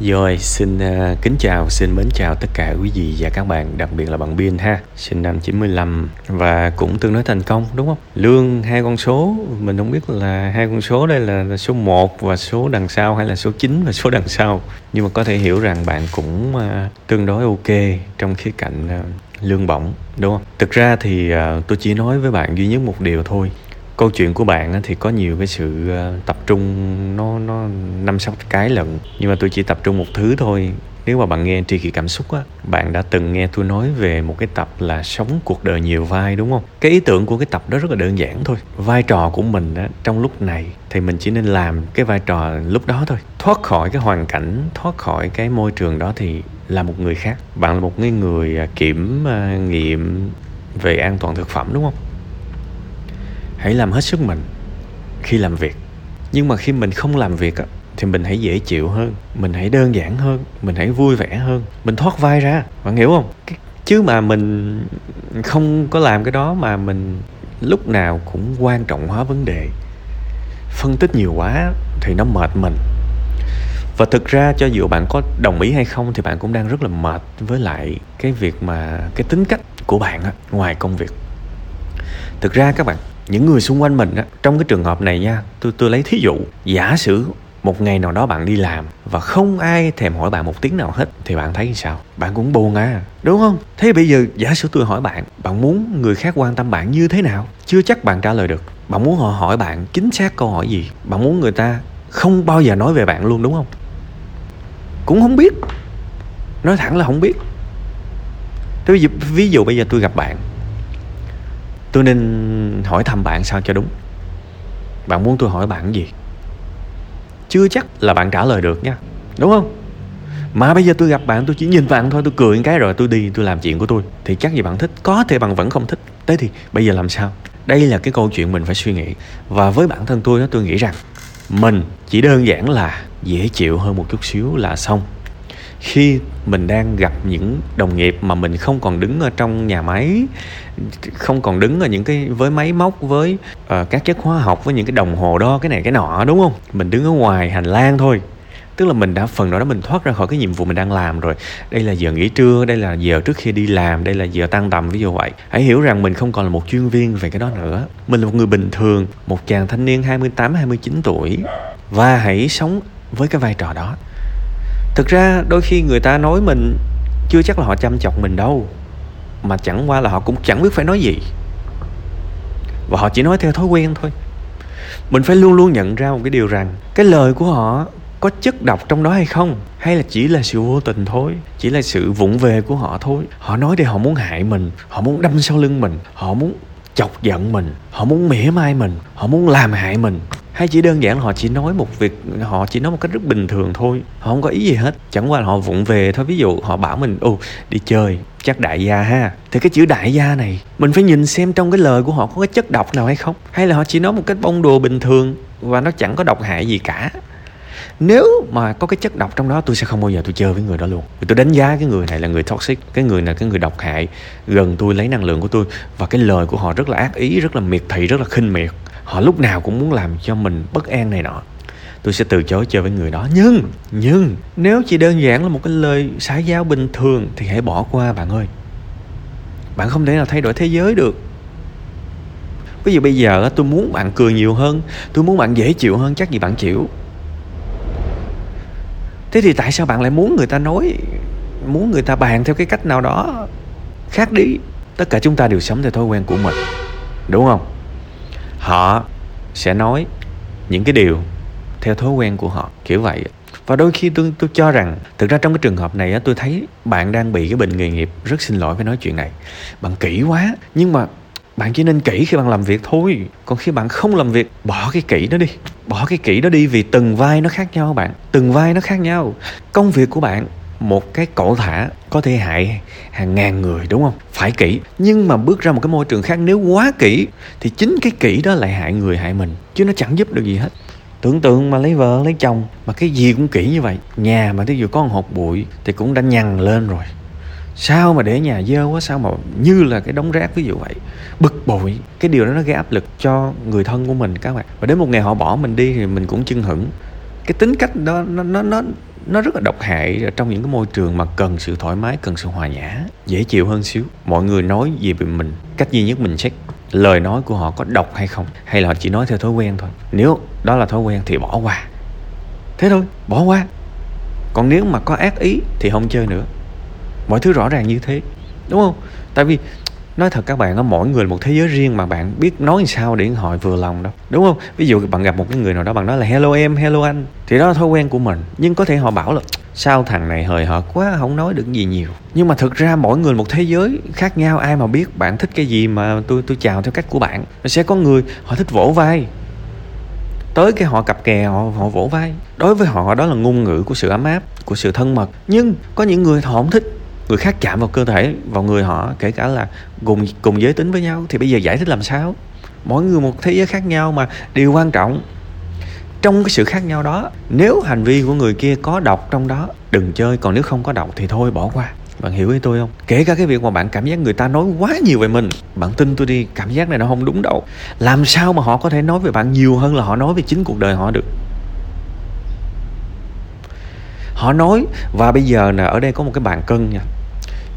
Rồi, xin uh, kính chào, xin mến chào tất cả quý vị và các bạn, đặc biệt là bạn Biên ha, sinh năm 95 và cũng tương đối thành công đúng không? Lương hai con số, mình không biết là hai con số đây là số 1 và số đằng sau hay là số 9 và số đằng sau. Nhưng mà có thể hiểu rằng bạn cũng uh, tương đối ok trong khía cạnh uh, lương bổng đúng không? Thực ra thì uh, tôi chỉ nói với bạn duy nhất một điều thôi câu chuyện của bạn thì có nhiều cái sự ờ, tập trung, nó nó năm sáu cái lận. Nhưng mà tôi chỉ tập trung một thứ thôi. Nếu mà bạn nghe tri kỷ cảm xúc á, bạn đã từng nghe tôi nói về một cái tập là sống cuộc đời nhiều vai, đúng không? Cái ý tưởng của cái tập đó rất là đơn giản thôi. Vai trò của mình á, trong lúc này thì mình chỉ nên làm cái vai trò lúc đó thôi. Thoát khỏi cái hoàn cảnh, thoát khỏi cái môi trường đó thì là một người khác. Bạn là một cái người à, kiểm à, nghiệm về an toàn thực phẩm, đúng không? Hãy làm hết sức mình khi làm việc. Nhưng mà khi mình không làm việc thì mình hãy dễ chịu hơn, mình hãy đơn giản hơn, mình hãy vui vẻ hơn, mình thoát vai ra. Bạn hiểu không? Chứ mà mình không có làm cái đó mà mình lúc nào cũng quan trọng hóa vấn đề. Phân tích nhiều quá thì nó mệt mình. Và thực ra cho dù bạn có đồng ý hay không thì bạn cũng đang rất là mệt với lại cái việc mà, cái tính cách của bạn á, ngoài công việc. Thực ra các bạn những người xung quanh mình á trong cái trường hợp này nha tôi tôi lấy thí dụ giả sử một ngày nào đó bạn đi làm và không ai thèm hỏi bạn một tiếng nào hết thì bạn thấy sao? Bạn cũng buồn à đúng không? Thế bây giờ giả sử tôi hỏi bạn bạn muốn người khác quan tâm bạn như thế nào? Chưa chắc bạn trả lời được. Bạn muốn họ hỏi bạn chính xác câu hỏi gì? Bạn muốn người ta không bao giờ nói về bạn luôn đúng không? Cũng không biết. Nói thẳng là không biết. Thế ví dụ, ví dụ bây giờ tôi gặp bạn tôi nên hỏi thăm bạn sao cho đúng. Bạn muốn tôi hỏi bạn gì? Chưa chắc là bạn trả lời được nha. Đúng không? Mà bây giờ tôi gặp bạn, tôi chỉ nhìn bạn thôi, tôi cười một cái rồi tôi đi, tôi làm chuyện của tôi. Thì chắc gì bạn thích? Có thể bạn vẫn không thích. Thế thì bây giờ làm sao? Đây là cái câu chuyện mình phải suy nghĩ. Và với bản thân tôi đó, tôi nghĩ rằng mình chỉ đơn giản là dễ chịu hơn một chút xíu là xong khi mình đang gặp những đồng nghiệp mà mình không còn đứng ở trong nhà máy không còn đứng ở những cái với máy móc với uh, các chất hóa học với những cái đồng hồ đo cái này cái nọ đúng không? Mình đứng ở ngoài hành lang thôi. Tức là mình đã phần nào đó mình thoát ra khỏi cái nhiệm vụ mình đang làm rồi. Đây là giờ nghỉ trưa đây là giờ trước khi đi làm đây là giờ tăng tầm ví dụ vậy. Hãy hiểu rằng mình không còn là một chuyên viên về cái đó nữa. Mình là một người bình thường một chàng thanh niên 28 29 tuổi. Và hãy sống với cái vai trò đó thực ra, đôi khi người ta nói mình chưa chắc là họ chăm chọc mình đâu, mà chẳng qua là họ cũng chẳng biết phải nói gì. Và họ chỉ nói theo thói quen thôi. Mình phải luôn luôn nhận ra một cái điều rằng, cái lời của họ có chất độc trong đó hay không, hay là chỉ là sự vô tình thôi, chỉ là sự vụng về của họ thôi. Họ nói để họ muốn hại mình, họ muốn đâm sau lưng mình, họ muốn chọc giận mình, họ muốn mỉa mai mình, họ muốn làm hại mình hay chỉ đơn giản là họ chỉ nói một việc, họ chỉ nói một cách rất bình thường thôi, họ không có ý gì hết. Chẳng qua là họ vụng về thôi, ví dụ họ bảo mình, ồ, đi chơi, chắc đại gia ha. Thì cái chữ đại gia này, mình phải nhìn xem trong cái lời của họ có cái chất độc nào hay không. Hay là họ chỉ nói một cách bông đùa bình thường và nó chẳng có độc hại gì cả. Nếu mà có cái chất độc trong đó, tôi sẽ không bao giờ tôi chơi với người đó luôn. Vì tôi đánh giá cái người này là người toxic, cái người này cái người độc hại, gần tôi, lấy năng lượng của tôi. Và cái lời của họ rất là ác ý, rất là miệt thị, rất là khinh miệt họ lúc nào cũng muốn làm cho mình bất an này nọ. Tôi sẽ từ chối chơi với người đó. Nhưng nhưng, nếu chỉ đơn giản là một cái lời xã giao bình thường thì hãy bỏ qua, bạn ơi. Bạn không thể nào thay đổi thế giới được. Ví dụ bây giờ tôi muốn bạn cười nhiều hơn, tôi muốn bạn dễ chịu hơn, chắc gì bạn chịu. Thế thì tại sao bạn lại muốn người ta nói, muốn người ta bàn theo cái cách nào đó khác đi? Tất cả chúng ta đều sống theo thói quen của mình. Đúng không? Họ sẽ nói những cái điều theo thói quen của họ, kiểu vậy. Và đôi khi tôi tôi cho rằng, thực ra trong cái trường hợp này á, tôi thấy bạn đang bị cái bệnh nghề nghiệp rất xin lỗi với nói chuyện này. Bạn kỹ quá, nhưng mà bạn chỉ nên kỹ khi bạn làm việc thôi. Còn khi bạn không làm việc, bỏ cái kỹ đó đi. Bỏ cái kỹ đó đi vì từng vai nó khác nhau bạn. Từng vai nó khác nhau. Công việc của bạn một cái cẩu thả có thể hại hàng ngàn người, đúng không? Phải kỹ. Nhưng mà bước ra một cái môi trường khác, nếu quá kỹ, thì chính cái kỹ đó lại hại người, hại mình, chứ nó chẳng giúp được gì hết. Tưởng tượng mà lấy vợ, lấy chồng, mà cái gì cũng kỹ như vậy, nhà mà thí dụ có một hột bụi thì cũng đã nhằn lên rồi. Sao mà để nhà dơ quá, sao mà như là cái đống rác, ví dụ vậy. Bực bội. Cái điều đó nó gây áp lực cho người thân của mình, các bạn. Và đến một ngày họ bỏ mình đi thì mình cũng chưng hửng. Cái tính cách đó, nó nó nó nó rất là độc hại trong những cái môi trường mà cần sự thoải mái, cần sự hòa nhã, dễ chịu hơn xíu. Mọi người nói gì về mình, cách duy nhất mình check lời nói của họ có độc hay không, hay là họ chỉ nói theo thói quen thôi. Nếu đó là thói quen thì bỏ qua. Thế thôi, bỏ qua. Còn nếu mà có ác ý thì không chơi nữa. Mọi thứ rõ ràng như thế, đúng không? Tại vì nói thật các bạn á, mỗi người một thế giới riêng mà bạn biết nói sao để họ vừa lòng đâu. Đúng không? Ví dụ bạn gặp một cái người nào đó, bạn nói là, hello em, hello anh. Thì đó là thói quen của mình. Nhưng có thể họ bảo là sao thằng này hời hợt quá không nói được gì nhiều. Nhưng mà thực ra mỗi người một thế giới khác nhau, ai mà biết bạn thích cái gì mà tôi tôi chào theo cách của bạn sẽ có người họ thích vỗ vai. Tới cái họ cặp kè, họ họ vỗ vai. Đối với họ, đó là ngôn ngữ của sự ấm áp, của sự thân mật. Nhưng có những người họ không thích người khác chạm vào cơ thể, vào người họ, kể cả là cùng cùng giới tính với nhau, thì bây giờ giải thích làm sao? Mỗi người một thế giới khác nhau mà, điều quan trọng trong cái sự khác nhau đó, nếu hành vi của người kia có độc trong đó, đừng chơi, còn nếu không có độc thì thôi, bỏ qua. Bạn hiểu ý tôi không? Kể cả cái việc mà bạn cảm giác người ta nói quá nhiều về mình, bạn tin tôi đi, cảm giác này nó không đúng đâu. Làm sao mà họ có thể nói về bạn nhiều hơn là họ nói về chính cuộc đời họ được? Họ nói, và bây giờ là ở đây có một cái bàn cân nha.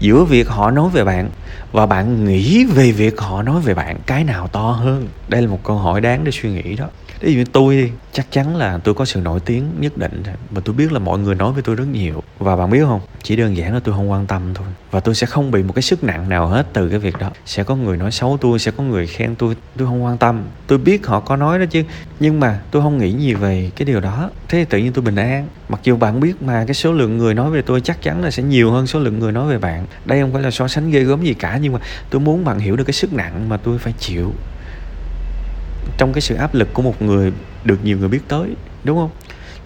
Giữa việc họ nói về bạn và bạn nghĩ về việc họ nói về bạn, cái nào to hơn? Đây là một câu hỏi đáng để suy nghĩ đó ví dụ như tôi đi chắc chắn là tôi có sự nổi tiếng nhất định. Và tôi biết là mọi người nói với tôi rất nhiều. Và bạn biết không? Chỉ đơn giản là tôi không quan tâm thôi. Và tôi sẽ không bị một cái sức nặng nào hết từ cái việc đó. Sẽ có người nói xấu tôi, sẽ có người khen tôi. Tôi không quan tâm. Tôi biết họ có nói đó chứ. Nhưng mà tôi không nghĩ gì về cái điều đó. Thế thì tự nhiên tôi bình an. Mặc dù bạn biết mà, cái số lượng người nói về tôi chắc chắn là sẽ nhiều hơn số lượng người nói về bạn. Đây không phải là so sánh ghê gớm gì cả. Nhưng mà tôi muốn bạn hiểu được cái sức nặng mà tôi phải chịu trong cái sự áp lực của một người được nhiều người biết tới, đúng không?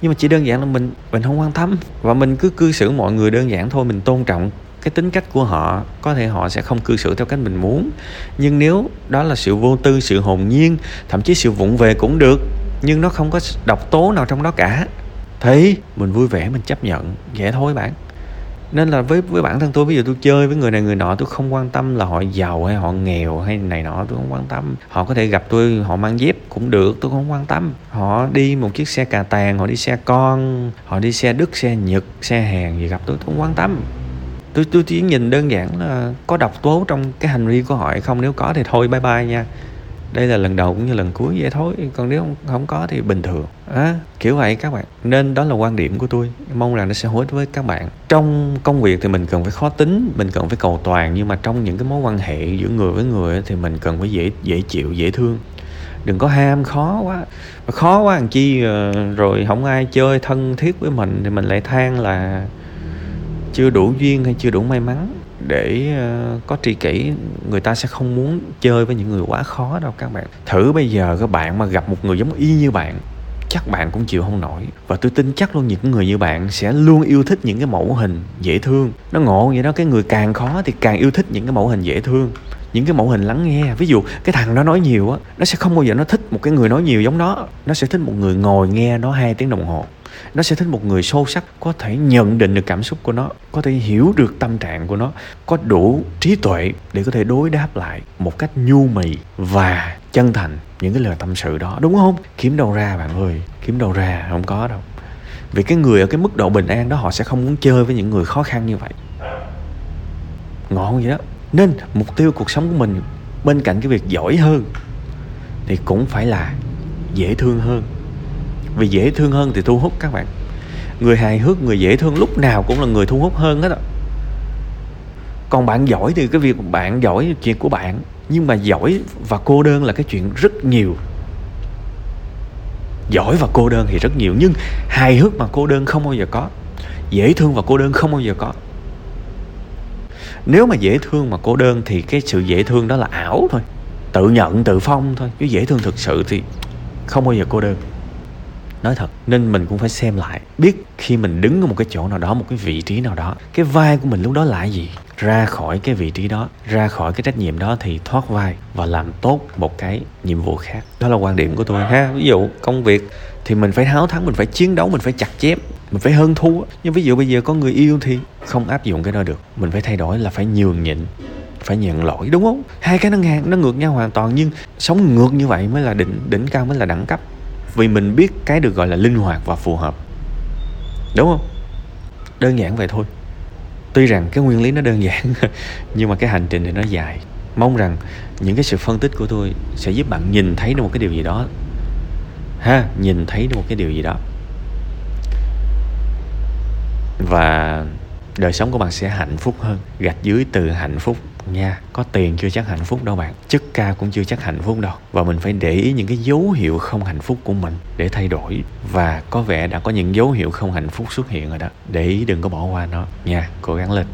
Nhưng mà chỉ đơn giản là mình mình không quan tâm và mình cứ cư xử mọi người đơn giản thôi, mình tôn trọng cái tính cách của họ, có thể họ sẽ không cư xử theo cách mình muốn. Nhưng nếu đó là sự vô tư, sự hồn nhiên, thậm chí sự vụng về cũng được, nhưng nó không có độc tố nào trong đó cả, thì mình vui vẻ mình chấp nhận, vậy thôi bạn nên là với với bản thân tôi, ví dụ tôi chơi với người này, người nọ, tôi không quan tâm là họ giàu hay họ nghèo hay này nọ, tôi không quan tâm. Họ có thể gặp tôi, họ mang dép cũng được, tôi không quan tâm. Họ đi một chiếc xe cà tàng, họ đi xe con, họ đi xe đức, xe nhật, xe hàn gì gặp tôi tôi không quan tâm. Tôi tôi chỉ nhìn đơn giản là có độc tố trong cái hành vi của họ hay không. Nếu có thì thôi, bye bye nha đây là lần đầu cũng như lần cuối vậy thôi còn nếu không, không có thì bình thường. À, kiểu vậy các bạn. Nên đó là quan điểm của tôi. Mong rằng nó sẽ hữu ích với các bạn. Trong công việc thì mình cần phải khó tính mình cần phải cầu toàn nhưng mà trong những cái mối quan hệ giữa người với người thì mình cần phải dễ dễ chịu dễ thương. Đừng có ham khó quá. Khó quá làm chi ờ, rồi không ai chơi thân thiết với mình thì mình lại than là chưa đủ duyên hay chưa đủ may mắn để ờ, có tri kỷ, người ta sẽ không muốn chơi với những người quá khó đâu các bạn. Thử bây giờ các bạn mà gặp một người giống y như bạn, chắc bạn cũng chịu không nổi. Và tôi tin chắc luôn những người như bạn sẽ luôn yêu thích những cái mẫu hình dễ thương. Nó ngộ vậy đó, cái người càng khó thì càng yêu thích những cái mẫu hình dễ thương. Những cái mẫu hình lắng nghe. Ví dụ, cái thằng đó nói nhiều á, nó sẽ không bao giờ nó thích một cái người nói nhiều giống nó. Nó sẽ thích một người ngồi nghe nó hai tiếng đồng hồ nó sẽ thích một người sâu sắc, có thể nhận định được cảm xúc của nó, có thể hiểu được tâm trạng của nó, có đủ trí tuệ để có thể đối đáp lại một cách nhu mì và chân thành những cái lời tâm sự đó. Đúng không? Kiếm đâu ra, bạn ơi. Kiếm đâu ra, không có đâu. Vì cái người ở cái mức độ bình an đó, họ sẽ không muốn chơi với những người khó khăn như vậy. Ngon vậy đó. Nên mục tiêu cuộc sống của mình bên cạnh cái việc giỏi hơn thì cũng phải là dễ thương hơn vì dễ thương hơn thì thu hút các bạn. Người hài hước, người dễ thương lúc nào cũng là người thu hút hơn hết á. Còn bạn giỏi thì cái việc bạn giỏi chuyện của bạn. Nhưng mà giỏi và cô đơn là cái chuyện rất nhiều. Giỏi và cô đơn thì rất nhiều. Nhưng hài hước mà cô đơn không bao giờ có. Dễ thương và cô đơn không bao giờ có. Nếu mà dễ thương mà cô đơn thì cái sự dễ thương đó là ảo thôi. Tự nhận, tự phong thôi. Chứ dễ thương thực sự thì không bao giờ cô đơn nói thật, nên mình cũng phải xem lại, biết khi mình đứng ở một cái chỗ nào đó, một cái vị trí nào đó, cái vai của mình lúc đó là gì? Ra khỏi cái vị trí đó, ra khỏi cái trách nhiệm đó thì thoát vai và làm tốt một cái nhiệm vụ khác. Đó là quan điểm của tôi ha. Ví dụ công việc thì mình phải háo thắng, mình phải chiến đấu, mình phải chặt chém, mình phải hơn thua. Nhưng ví dụ bây giờ có người yêu thì không áp dụng cái đó được. Mình phải thay đổi là phải nhường nhịn, phải nhận lỗi, đúng không? Hai cái nó ngang, nó ngược nhau hoàn toàn, nhưng sống ngược như vậy mới là đỉnh đỉnh cao, mới là đẳng cấp vì mình biết cái được gọi là linh hoạt và phù hợp. Đúng không? Đơn giản vậy thôi. Tuy rằng cái nguyên lý nó đơn giản, nhưng mà cái hành trình thì nó dài. Mong rằng những cái sự phân tích của tôi sẽ giúp bạn nhìn thấy được một cái điều gì đó. Ha, nhìn thấy được một cái điều gì đó. Và đời sống của bạn sẽ hạnh phúc hơn, gạch dưới từ hạnh phúc nha, có tiền chưa chắc hạnh phúc đâu bạn. Chức cao cũng chưa chắc hạnh phúc đâu. Và mình phải để ý những cái dấu hiệu không hạnh phúc của mình để thay đổi. Và có vẻ đã có những dấu hiệu không hạnh phúc xuất hiện rồi đó. Để ý đừng có bỏ qua nó. Nha, cố gắng lên.